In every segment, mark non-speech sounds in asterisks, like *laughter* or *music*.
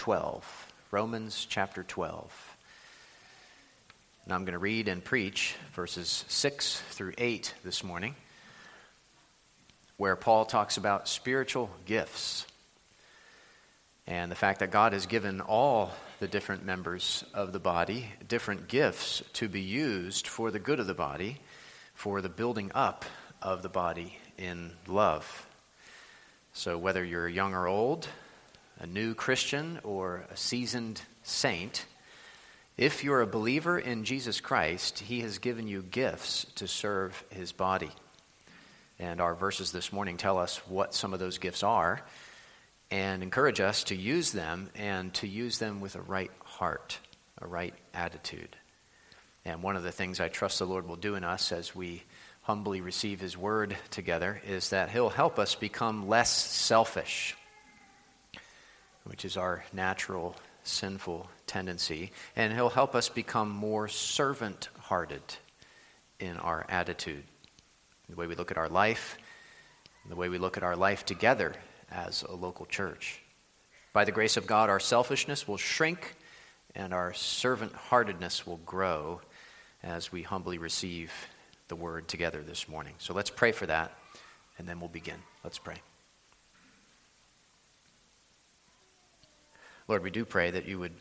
12. Romans chapter 12. And I'm going to read and preach verses 6 through 8 this morning, where Paul talks about spiritual gifts and the fact that God has given all the different members of the body different gifts to be used for the good of the body, for the building up of the body in love. So, whether you're young or old, a new Christian or a seasoned saint, if you're a believer in Jesus Christ, He has given you gifts to serve His body. And our verses this morning tell us what some of those gifts are and encourage us to use them and to use them with a right heart, a right attitude. And one of the things I trust the Lord will do in us as we humbly receive His word together is that He'll help us become less selfish, which is our natural sinful tendency, and He'll help us become more servant hearted in our attitude, the way we look at our life, the way we look at our life together as a local church. By the grace of God, our selfishness will shrink and our servant heartedness will grow as we humbly receive the word together this morning. So let's pray for that, and then we'll begin. Let's pray. Lord, we do pray that you would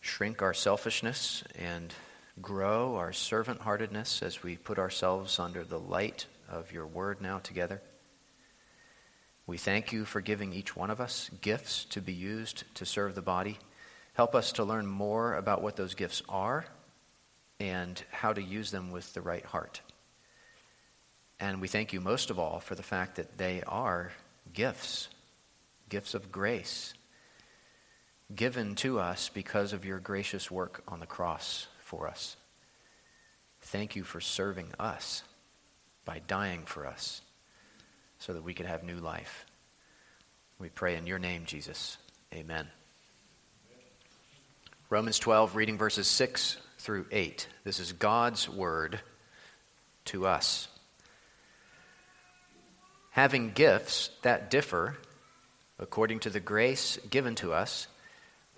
shrink our selfishness and grow our servant heartedness as we put ourselves under the light of your word now together. We thank you for giving each one of us gifts to be used to serve the body. Help us to learn more about what those gifts are and how to use them with the right heart. And we thank you most of all for the fact that they are gifts, gifts of grace, given to us because of your gracious work on the cross for us. Thank you for serving us by dying for us so that we could have new life. We pray in your name, Jesus. Amen. Romans 12, reading verses 6 through 8. This is God's word to us. Having gifts that differ according to the grace given to us,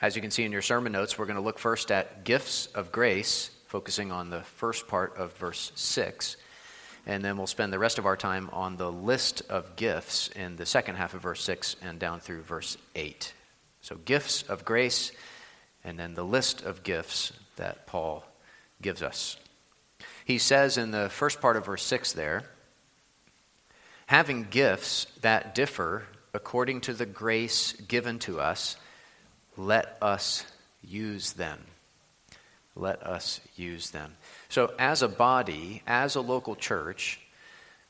As you can see in your sermon notes, we're going to look first at gifts of grace, focusing on the first part of verse 6 and then we'll spend the rest of our time on the list of gifts in the second half of verse 6 and down through verse 8. So, gifts of grace, and then the list of gifts that Paul gives us. He says in the first part of verse 6 there, having gifts that differ according to the grace given to us, let us use them. Let us use them. So, as a body, as a local church,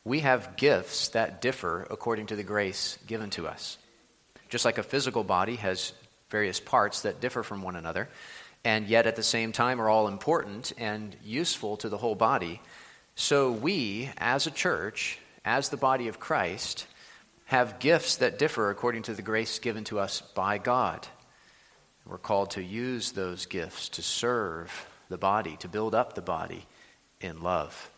we have gifts that differ according to the grace given to us. Just like a physical body has various parts that differ from one another, and yet at the same time are all important and useful to the whole body, so we, as a church, as the body of Christ, have gifts that differ according to the grace given to us by God. We're called to use those gifts to serve the body, to build up the body in love.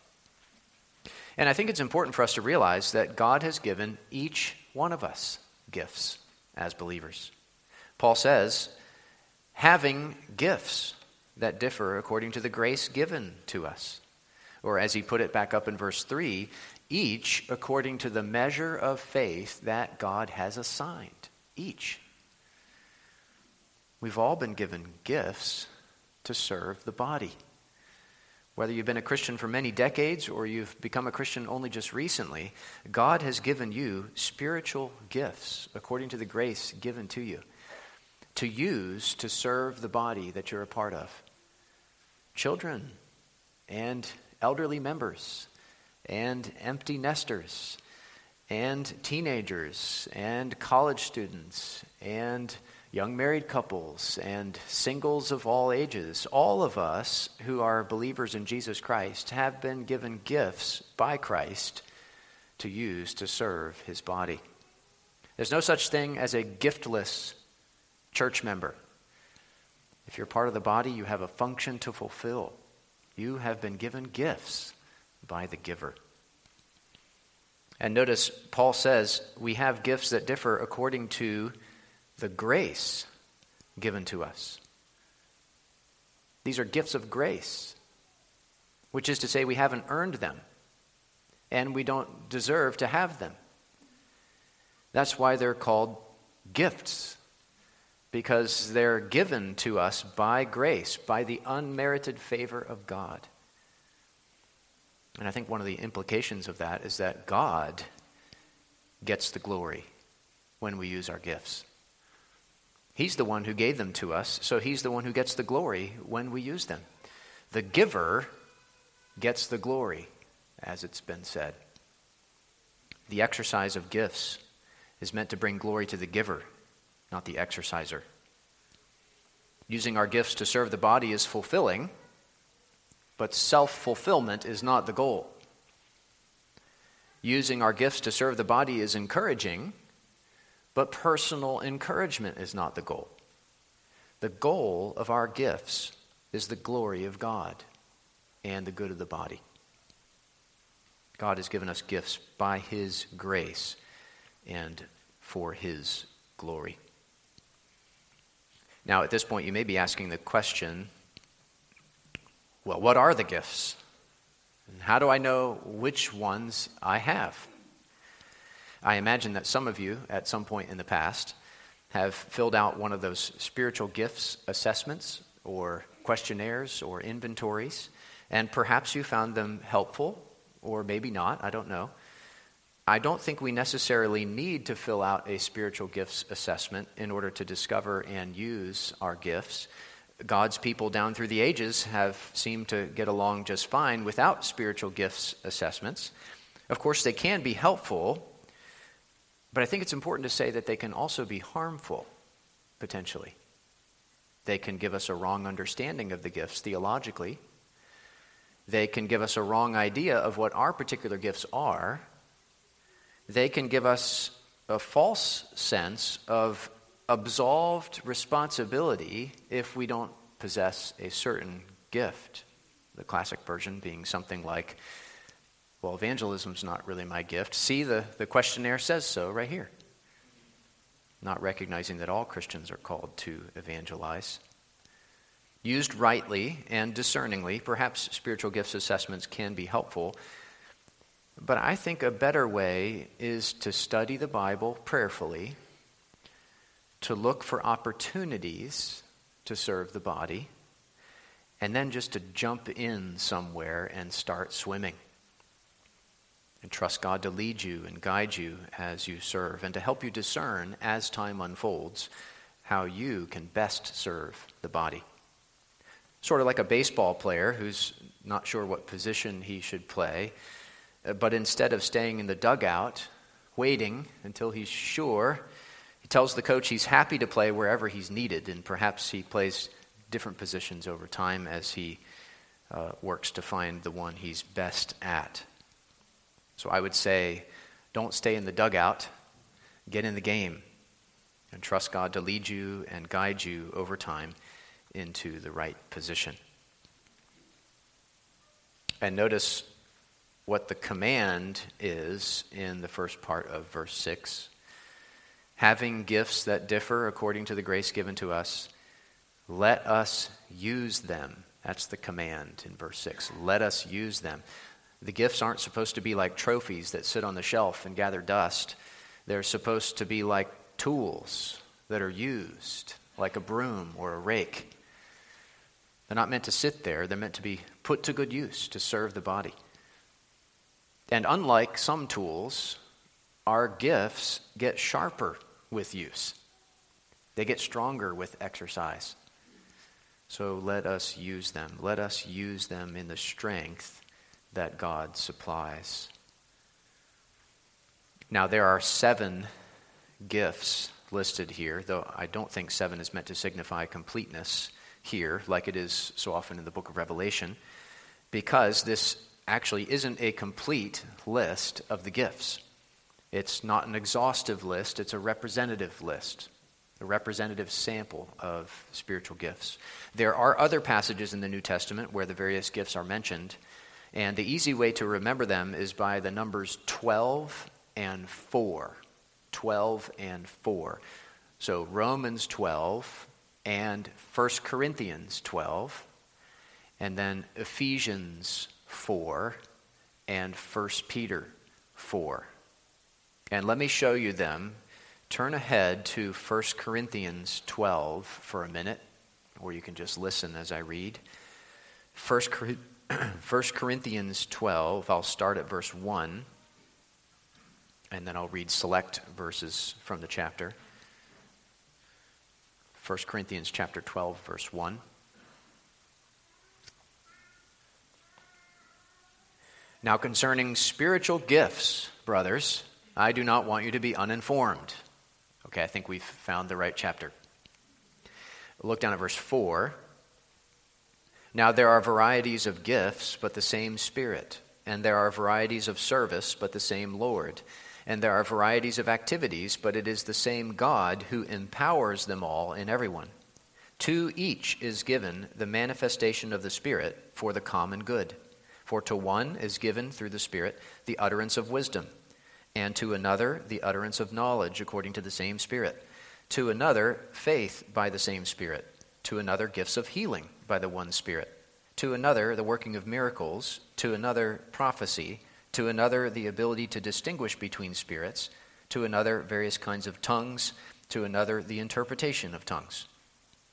And I think it's important for us to realize that God has given each one of us gifts as believers. Paul says, having gifts that differ according to the grace given to us. Or as he put it back up in verse 3, each according to the measure of faith that God has assigned. Each. We've all been given gifts to serve the body. Whether you've been a Christian for many decades or you've become a Christian only just recently, God has given you spiritual gifts according to the grace given to you to use to serve the body that you're a part of. Children and elderly members and empty nesters and teenagers and college students and young married couples and singles of all ages, all of us who are believers in Jesus Christ have been given gifts by Christ to use to serve his body. There's no such thing as a giftless church member. If you're part of the body, you have a function to fulfill. You have been given gifts by the giver. And notice Paul says we have gifts that differ according to the grace given to us. These are gifts of grace, which is to say, we haven't earned them and we don't deserve to have them. That's why they're called gifts, because they're given to us by grace, by the unmerited favor of God. And I think one of the implications of that is that God gets the glory when we use our gifts. He's the one who gave them to us, so he's the one who gets the glory when we use them. The giver gets the glory, as it's been said. The exercise of gifts is meant to bring glory to the giver, not the exerciser. Using our gifts to serve the body is fulfilling, but self fulfillment is not the goal. Using our gifts to serve the body is encouraging but personal encouragement is not the goal. The goal of our gifts is the glory of God and the good of the body. God has given us gifts by His grace and for His glory. Now, at this point, you may be asking the question well, what are the gifts? And how do I know which ones I have? I imagine that some of you, at some point in the past, have filled out one of those spiritual gifts assessments or questionnaires or inventories, and perhaps you found them helpful, or maybe not, I don't know. I don't think we necessarily need to fill out a spiritual gifts assessment in order to discover and use our gifts. God's people down through the ages have seemed to get along just fine without spiritual gifts assessments. Of course, they can be helpful but I think it's important to say that they can also be harmful, potentially. They can give us a wrong understanding of the gifts theologically. They can give us a wrong idea of what our particular gifts are. They can give us a false sense of absolved responsibility if we don't possess a certain gift. The classic version being something like, well, evangelism's not really my gift. See, the, the questionnaire says so right here. Not recognizing that all Christians are called to evangelize. Used rightly and discerningly, perhaps spiritual gifts assessments can be helpful. But I think a better way is to study the Bible prayerfully, to look for opportunities to serve the body, and then just to jump in somewhere and start swimming and trust God to lead you and guide you as you serve and to help you discern as time unfolds how you can best serve the body. Sort of like a baseball player who's not sure what position he should play, uh, but instead of staying in the dugout, waiting until he's sure, he tells the coach he's happy to play wherever he's needed, and perhaps he plays different positions over time as he uh, works to find the one he's best at. So I would say, don't stay in the dugout, get in the game, and trust God to lead you and guide you over time into the right position. And notice what the command is in the first part of verse 6. Having gifts that differ according to the grace given to us, let us use them. That's the command in verse 6. Let us use them. The gifts aren't supposed to be like trophies that sit on the shelf and gather dust. They're supposed to be like tools that are used, like a broom or a rake. They're not meant to sit there, they're meant to be put to good use to serve the body. And unlike some tools, our gifts get sharper with use, they get stronger with exercise. So let us use them. Let us use them in the strength that God supplies. Now, there are seven gifts listed here, though I don't think seven is meant to signify completeness here, like it is so often in the book of Revelation, because this actually isn't a complete list of the gifts. It's not an exhaustive list, it's a representative list, a representative sample of spiritual gifts. There are other passages in the New Testament where the various gifts are mentioned, and the easy way to remember them is by the numbers 12 and 4. 12 and 4. So Romans 12 and 1 Corinthians 12, and then Ephesians 4 and 1 Peter 4. And let me show you them. Turn ahead to 1 Corinthians 12 for a minute, or you can just listen as I read. 1 Corinthians *clears throat* 12, I'll start at verse 1, and then I'll read select verses from the chapter. 1 Corinthians chapter 12, verse 1. Now, concerning spiritual gifts, brothers, I do not want you to be uninformed. Okay, I think we've found the right chapter. Look down at verse 4. Now, there are varieties of gifts, but the same Spirit. And there are varieties of service, but the same Lord. And there are varieties of activities, but it is the same God who empowers them all in everyone. To each is given the manifestation of the Spirit for the common good. For to one is given through the Spirit the utterance of wisdom and to another the utterance of knowledge according to the same Spirit, to another faith by the same Spirit, to another gifts of healing by the one Spirit, to another the working of miracles, to another prophecy, to another the ability to distinguish between spirits, to another various kinds of tongues, to another the interpretation of tongues.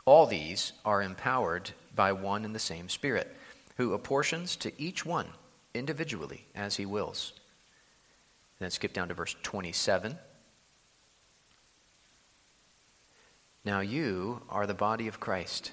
All these are empowered by one and the same Spirit, who apportions to each one individually as he wills. Then skip down to verse 27. Now you are the body of Christ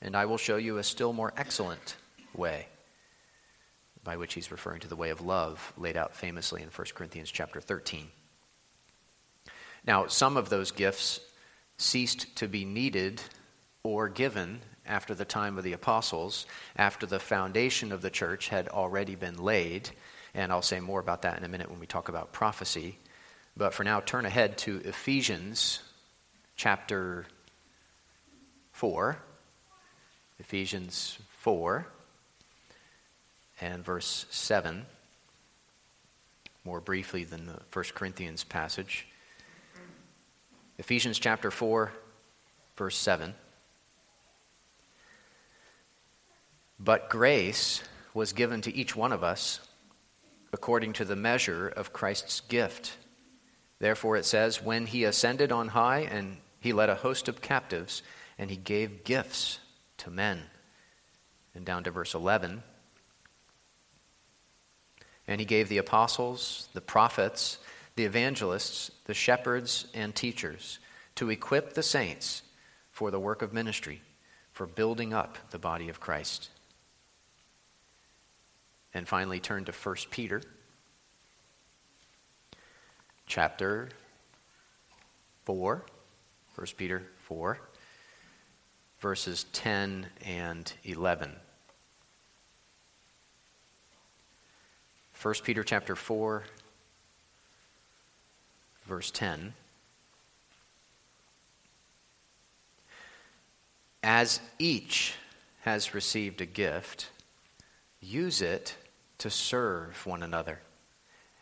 And I will show you a still more excellent way, by which he's referring to the way of love laid out famously in 1 Corinthians chapter 13. Now, some of those gifts ceased to be needed or given after the time of the apostles, after the foundation of the church had already been laid and I'll say more about that in a minute when we talk about prophecy. But for now, turn ahead to Ephesians chapter 4. Ephesians 4 and verse 7, more briefly than the 1 Corinthians passage. Ephesians chapter 4, verse 7. But grace was given to each one of us according to the measure of Christ's gift. Therefore, it says, When he ascended on high, and he led a host of captives, and he gave gifts to men. And down to verse 11. And he gave the apostles, the prophets, the evangelists, the shepherds, and teachers to equip the saints for the work of ministry, for building up the body of Christ and finally turn to 1 Peter chapter 4. 1 Peter 4, verses 10 and 11. 1 Peter chapter 4, verse 10. As each has received a gift, use it to serve one another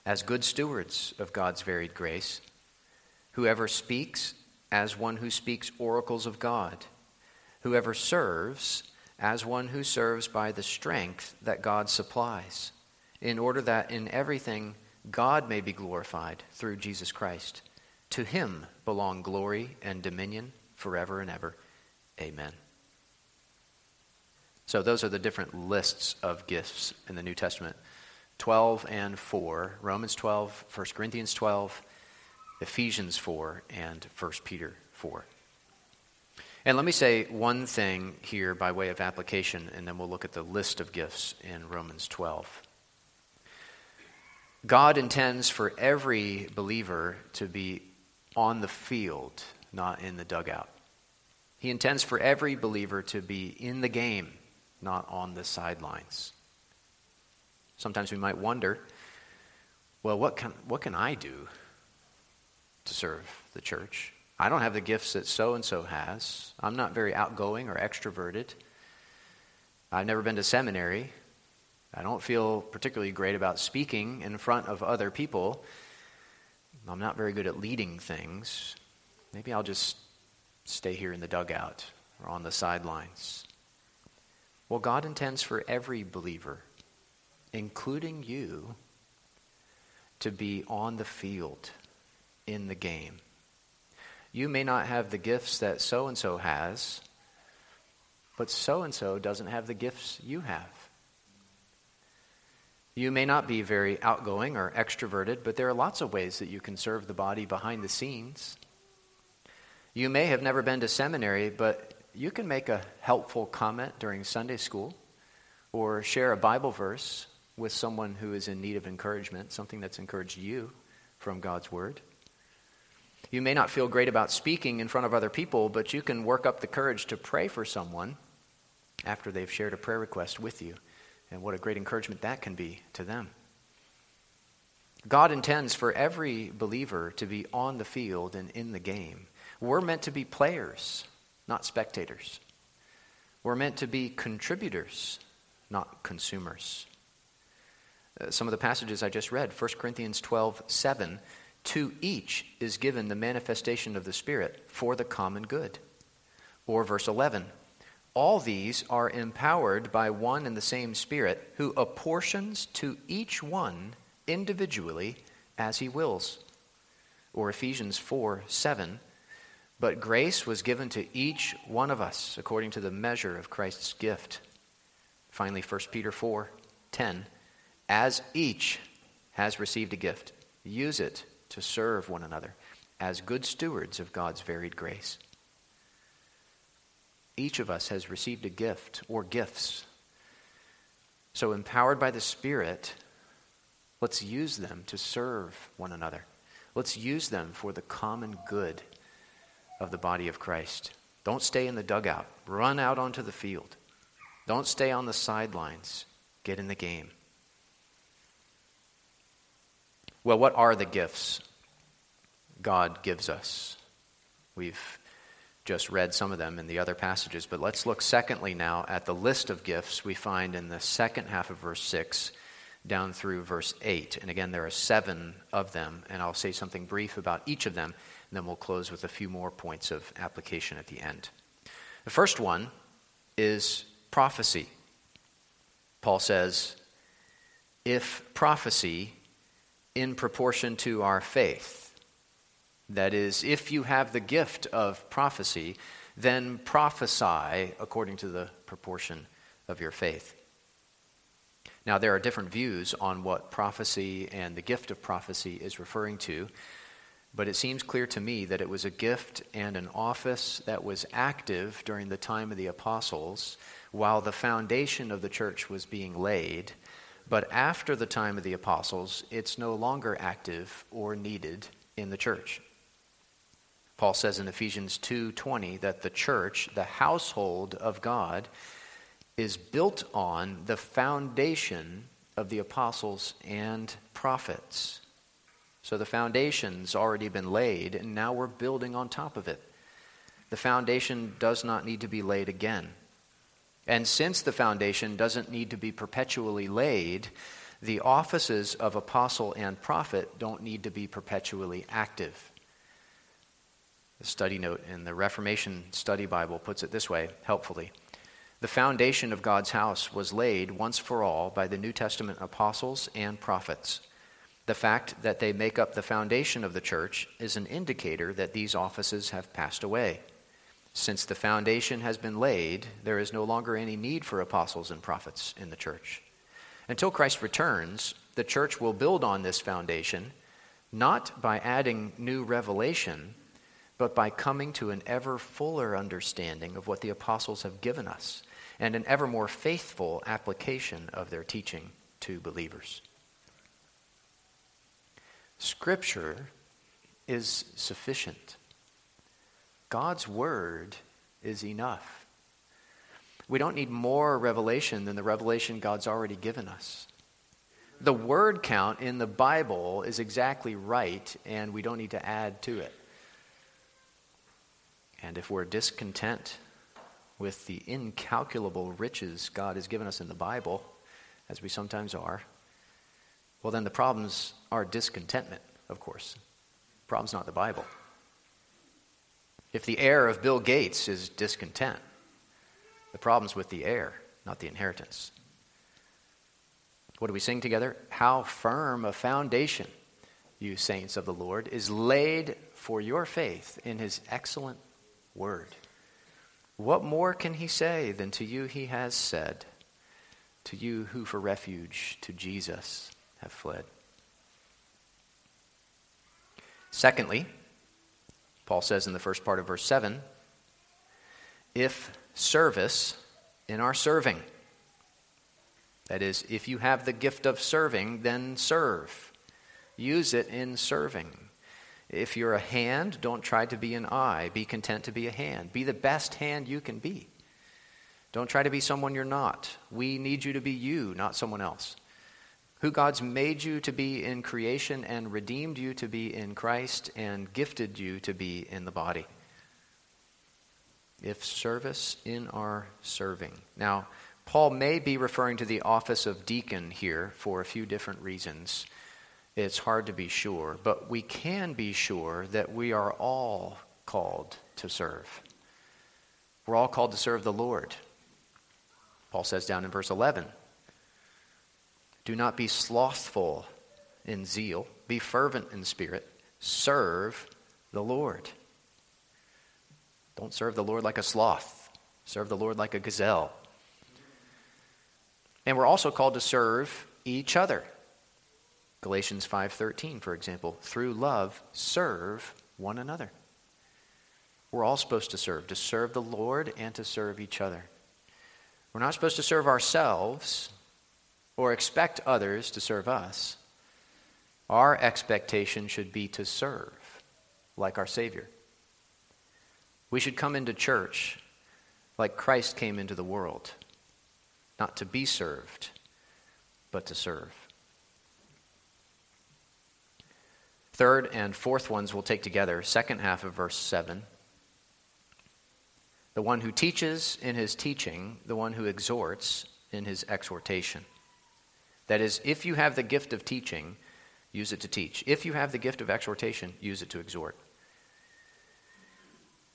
as good stewards of God's varied grace. Whoever speaks, as one who speaks oracles of God. Whoever serves, as one who serves by the strength that God supplies, in order that in everything God may be glorified through Jesus Christ. To him belong glory and dominion forever and ever. Amen. So, those are the different lists of gifts in the New Testament 12 and 4, Romans 12, 1 Corinthians 12, Ephesians 4, and 1 Peter 4. And let me say one thing here by way of application, and then we'll look at the list of gifts in Romans 12. God intends for every believer to be on the field, not in the dugout. He intends for every believer to be in the game, not on the sidelines. Sometimes we might wonder well, what can, what can I do to serve the church? I don't have the gifts that so and so has. I'm not very outgoing or extroverted. I've never been to seminary. I don't feel particularly great about speaking in front of other people. I'm not very good at leading things. Maybe I'll just stay here in the dugout or on the sidelines. Well, God intends for every believer, including you, to be on the field in the game. You may not have the gifts that so and so has, but so and so doesn't have the gifts you have. You may not be very outgoing or extroverted, but there are lots of ways that you can serve the body behind the scenes. You may have never been to seminary, but you can make a helpful comment during Sunday school or share a Bible verse with someone who is in need of encouragement, something that's encouraged you from God's Word. You may not feel great about speaking in front of other people, but you can work up the courage to pray for someone after they've shared a prayer request with you. And what a great encouragement that can be to them. God intends for every believer to be on the field and in the game. We're meant to be players, not spectators. We're meant to be contributors, not consumers. Uh, some of the passages I just read 1 Corinthians 12 7 to each is given the manifestation of the Spirit for the common good. Or verse 11 all these are empowered by one and the same Spirit, who apportions to each one individually as he wills. Or Ephesians 4 7. But grace was given to each one of us according to the measure of Christ's gift. Finally, 1 Peter 4 10. As each has received a gift, use it to serve one another as good stewards of God's varied grace. Each of us has received a gift or gifts. So, empowered by the Spirit, let's use them to serve one another. Let's use them for the common good of the body of Christ. Don't stay in the dugout, run out onto the field. Don't stay on the sidelines, get in the game. Well, what are the gifts God gives us? We've just read some of them in the other passages. But let's look, secondly, now at the list of gifts we find in the second half of verse 6 down through verse 8. And again, there are seven of them, and I'll say something brief about each of them, and then we'll close with a few more points of application at the end. The first one is prophecy. Paul says, if prophecy in proportion to our faith, that is, if you have the gift of prophecy, then prophesy according to the proportion of your faith. Now, there are different views on what prophecy and the gift of prophecy is referring to, but it seems clear to me that it was a gift and an office that was active during the time of the apostles while the foundation of the church was being laid. But after the time of the apostles, it's no longer active or needed in the church. Paul says in Ephesians 2:20 that the church, the household of God, is built on the foundation of the apostles and prophets. So the foundation's already been laid and now we're building on top of it. The foundation does not need to be laid again. And since the foundation doesn't need to be perpetually laid, the offices of apostle and prophet don't need to be perpetually active. The study note in the Reformation Study Bible puts it this way, helpfully. The foundation of God's house was laid once for all by the New Testament apostles and prophets. The fact that they make up the foundation of the church is an indicator that these offices have passed away. Since the foundation has been laid, there is no longer any need for apostles and prophets in the church. Until Christ returns, the church will build on this foundation, not by adding new revelation, but by coming to an ever fuller understanding of what the apostles have given us and an ever more faithful application of their teaching to believers. Scripture is sufficient. God's word is enough. We don't need more revelation than the revelation God's already given us. The word count in the Bible is exactly right, and we don't need to add to it. And if we're discontent with the incalculable riches God has given us in the Bible, as we sometimes are, well, then the problems are discontentment, of course. The problem's not the Bible. If the heir of Bill Gates is discontent, the problem's with the heir, not the inheritance. What do we sing together? How firm a foundation, you saints of the Lord, is laid for your faith in his excellent word. What more can he say than to you he has said, to you who for refuge to Jesus have fled? Secondly, Paul says in the first part of verse 7 if service in our serving, that is, if you have the gift of serving, then serve. Use it in serving. If you're a hand, don't try to be an eye. Be content to be a hand. Be the best hand you can be. Don't try to be someone you're not. We need you to be you, not someone else. Who God's made you to be in creation and redeemed you to be in Christ and gifted you to be in the body. If service in our serving. Now, Paul may be referring to the office of deacon here for a few different reasons it's hard to be sure, but we can be sure that we are all called to serve. We're all called to serve the Lord. Paul says down in verse 11 Do not be slothful in zeal, be fervent in spirit, serve the Lord. Don't serve the Lord like a sloth, serve the Lord like a gazelle. And we're also called to serve each other. Galatians 5:13 for example, through love serve one another. We're all supposed to serve, to serve the Lord and to serve each other. We're not supposed to serve ourselves or expect others to serve us. Our expectation should be to serve like our Savior. We should come into church like Christ came into the world, not to be served, but to serve. Third and fourth ones we'll take together, second half of verse 7. The one who teaches in his teaching, the one who exhorts in his exhortation. That is, if you have the gift of teaching, use it to teach. If you have the gift of exhortation, use it to exhort.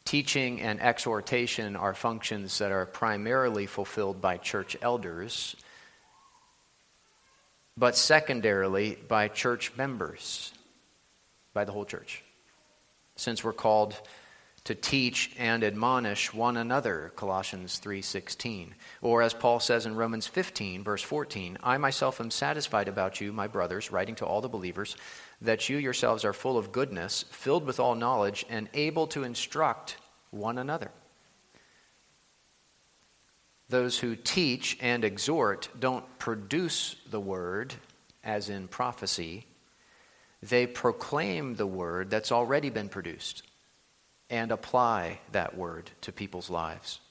Teaching and exhortation are functions that are primarily fulfilled by church elders, but secondarily by church members by the whole church. Since we're called to teach and admonish one another colossians 3.16 or as paul says in romans 15 verse 14 i myself am satisfied about you my brothers writing to all the believers that you yourselves are full of goodness filled with all knowledge and able to instruct one another. Those who teach and exhort don't produce the word as in prophecy. They proclaim the word that's already been produced and apply that word to people's lives.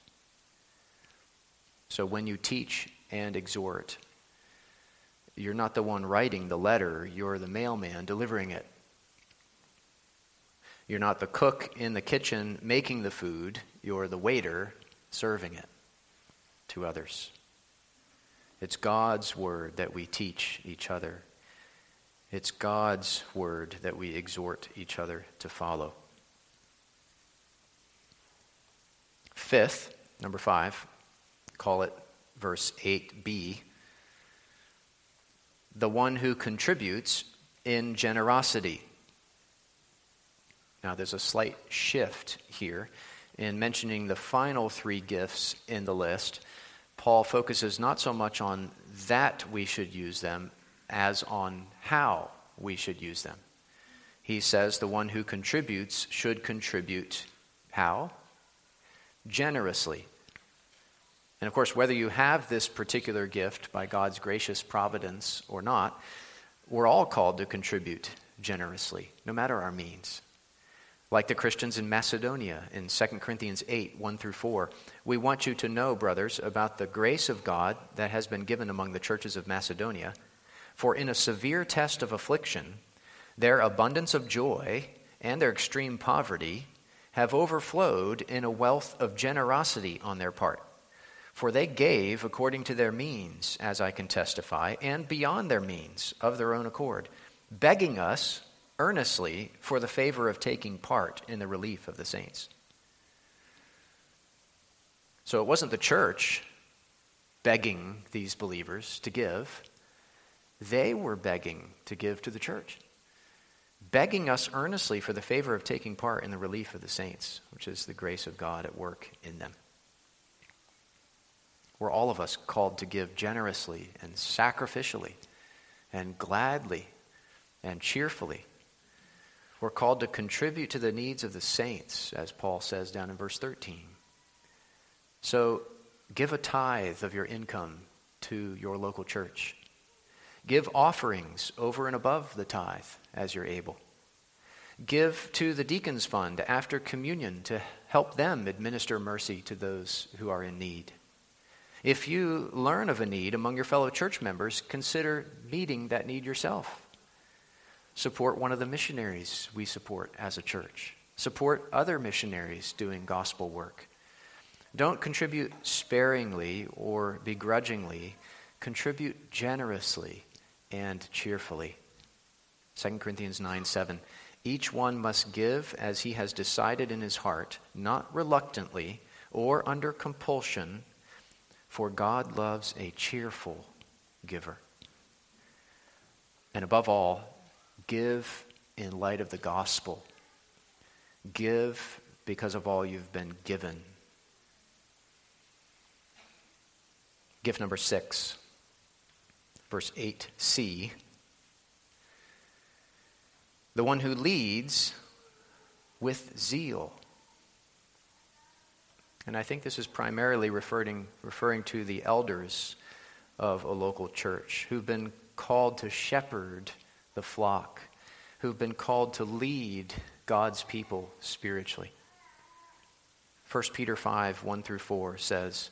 So when you teach and exhort, you're not the one writing the letter, you're the mailman delivering it. You're not the cook in the kitchen making the food, you're the waiter serving it to others. It's God's word that we teach each other. It's God's word that we exhort each other to follow. Fifth, number five, call it verse 8b. The one who contributes in generosity. Now, there's a slight shift here in mentioning the final three gifts in the list. Paul focuses not so much on that we should use them as on how we should use them. He says the one who contributes should contribute how? Generously. And of course, whether you have this particular gift by God's gracious providence or not, we're all called to contribute generously, no matter our means. Like the Christians in Macedonia in 2 Corinthians 8 1 through 4, we want you to know, brothers, about the grace of God that has been given among the churches of Macedonia. For in a severe test of affliction, their abundance of joy and their extreme poverty have overflowed in a wealth of generosity on their part. For they gave according to their means, as I can testify, and beyond their means of their own accord, begging us earnestly for the favor of taking part in the relief of the saints. So it wasn't the church begging these believers to give, they were begging to give to the church, begging us earnestly for the favor of taking part in the relief of the saints, which is the grace of God at work in them. We're all of us called to give generously and sacrificially and gladly and cheerfully. We're called to contribute to the needs of the saints, as Paul says down in verse 13. So give a tithe of your income to your local church. Give offerings over and above the tithe as you're able. Give to the deacons' fund after communion to help them administer mercy to those who are in need. If you learn of a need among your fellow church members, consider meeting that need yourself. Support one of the missionaries we support as a church. Support other missionaries doing gospel work. Don't contribute sparingly or begrudgingly, contribute generously and cheerfully. 2 Corinthians 9 7. Each one must give as he has decided in his heart, not reluctantly or under compulsion for God loves a cheerful giver. And above all, give in light of the gospel. Give because of all you've been given. Gift number six, verse 8c. The one who leads with zeal. And I think this is primarily referring, referring to the elders of a local church who've been called to shepherd the flock, who've been called to lead God's people spiritually. 1 Peter 5 1 through 4 says,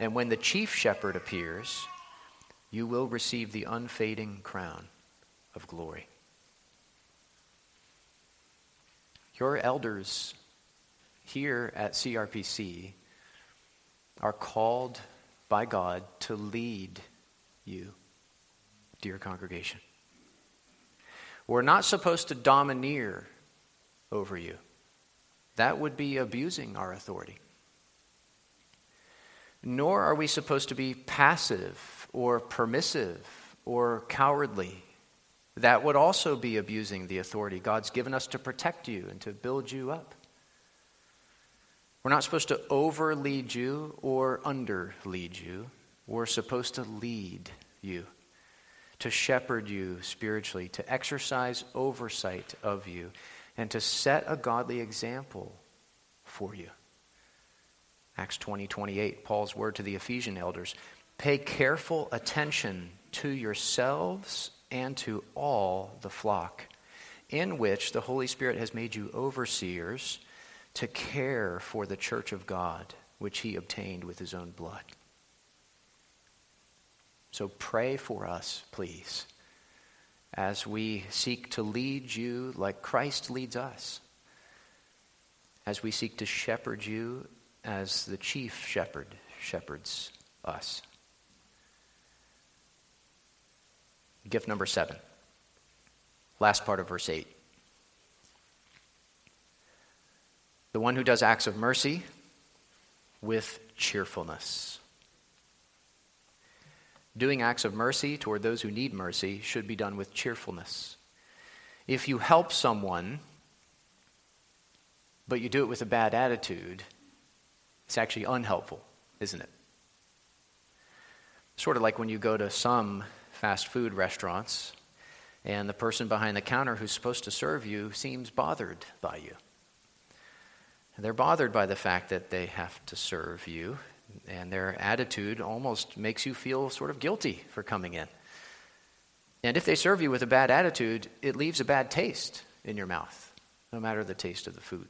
And when the chief shepherd appears, you will receive the unfading crown of glory. Your elders here at CRPC are called by God to lead you, dear congregation. We're not supposed to domineer over you. That would be abusing our authority. Nor are we supposed to be passive or permissive or cowardly that would also be abusing the authority God's given us to protect you and to build you up. We're not supposed to over lead you or under lead you. We're supposed to lead you, to shepherd you spiritually, to exercise oversight of you, and to set a godly example for you. Acts 20 28, Paul's word to the Ephesian elders pay careful attention to yourselves and to all the flock, in which the Holy Spirit has made you overseers to care for the church of God, which he obtained with his own blood. So pray for us, please, as we seek to lead you like Christ leads us, as we seek to shepherd you as the chief shepherd shepherds us. Gift number seven, last part of verse 8. The one who does acts of mercy with cheerfulness. Doing acts of mercy toward those who need mercy should be done with cheerfulness. If you help someone, but you do it with a bad attitude, it's actually unhelpful, isn't it? Sort of like when you go to some fast food restaurants and the person behind the counter who's supposed to serve you seems bothered by you. They're bothered by the fact that they have to serve you, and their attitude almost makes you feel sort of guilty for coming in. And if they serve you with a bad attitude, it leaves a bad taste in your mouth, no matter the taste of the food.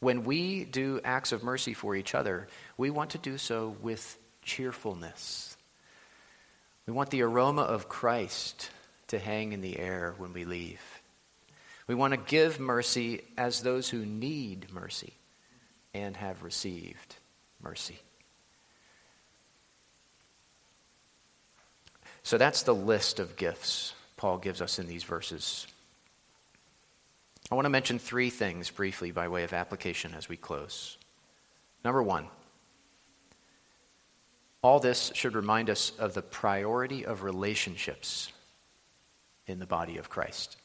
When we do acts of mercy for each other, we want to do so with cheerfulness. We want the aroma of Christ to hang in the air when we leave. We want to give mercy as those who need mercy and have received mercy. So that's the list of gifts Paul gives us in these verses. I want to mention three things briefly by way of application as we close. Number one, all this should remind us of the priority of relationships in the body of Christ.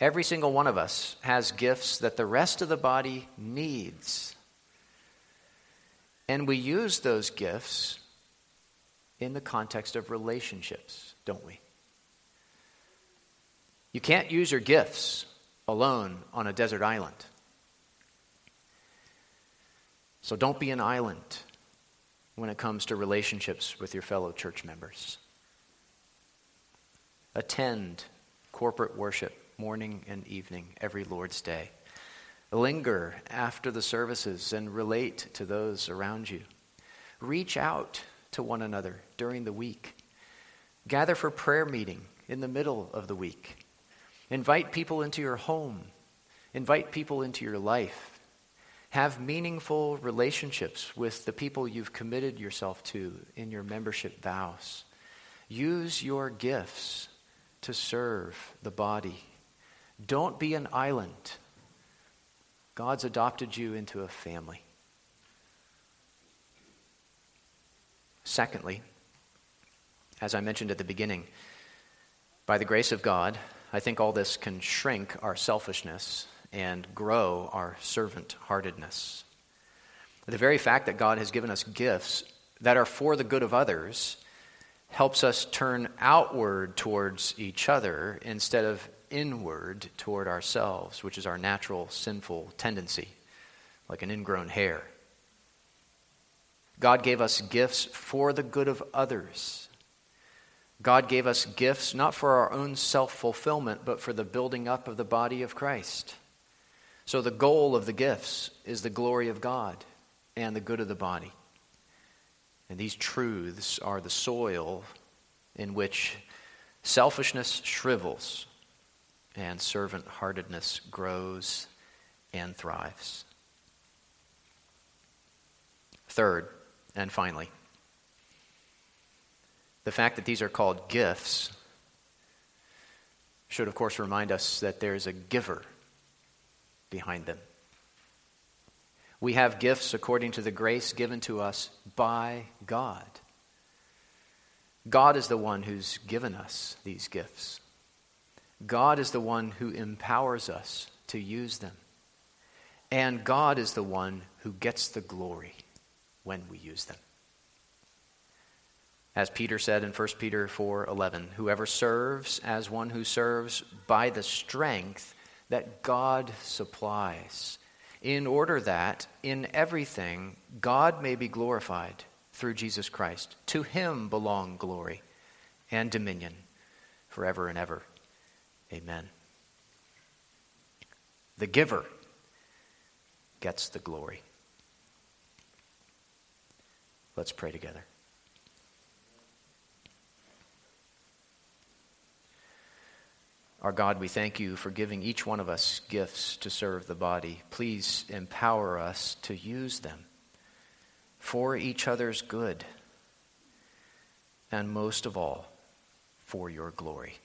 Every single one of us has gifts that the rest of the body needs. And we use those gifts in the context of relationships, don't we? You can't use your gifts alone on a desert island. So don't be an island when it comes to relationships with your fellow church members. Attend corporate worship morning and evening every Lord's Day. Linger after the services and relate to those around you. Reach out to one another during the week. Gather for prayer meeting in the middle of the week. Invite people into your home. Invite people into your life. Have meaningful relationships with the people you've committed yourself to in your membership vows. Use your gifts to serve the body don't be an island. God's adopted you into a family. Secondly, as I mentioned at the beginning, by the grace of God, I think all this can shrink our selfishness and grow our servant heartedness. The very fact that God has given us gifts that are for the good of others helps us turn outward towards each other instead of inward toward ourselves, which is our natural sinful tendency, like an ingrown hair. God gave us gifts for the good of others. God gave us gifts not for our own self fulfillment, but for the building up of the body of Christ. So the goal of the gifts is the glory of God and the good of the body. And these truths are the soil in which selfishness shrivels and servant heartedness grows and thrives. Third, and finally, the fact that these are called gifts should, of course, remind us that there's a giver behind them. We have gifts according to the grace given to us by God. God is the one who's given us these gifts. God is the one who empowers us to use them. And God is the one who gets the glory when we use them. As Peter said in 1 Peter 4:11, whoever serves as one who serves by the strength that God supplies, in order that in everything God may be glorified through Jesus Christ. To him belong glory and dominion forever and ever. Amen. The giver gets the glory. Let's pray together. Our God, we thank you for giving each one of us gifts to serve the body. Please empower us to use them for each other's good, and most of all, for your glory.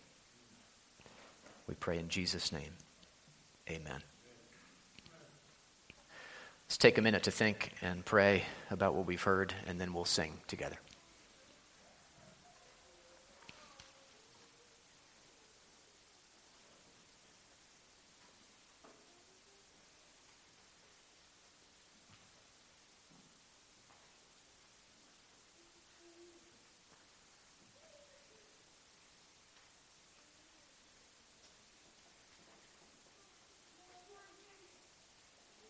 We pray in Jesus' name. Amen. Let's take a minute to think and pray about what we've heard, and then we'll sing together.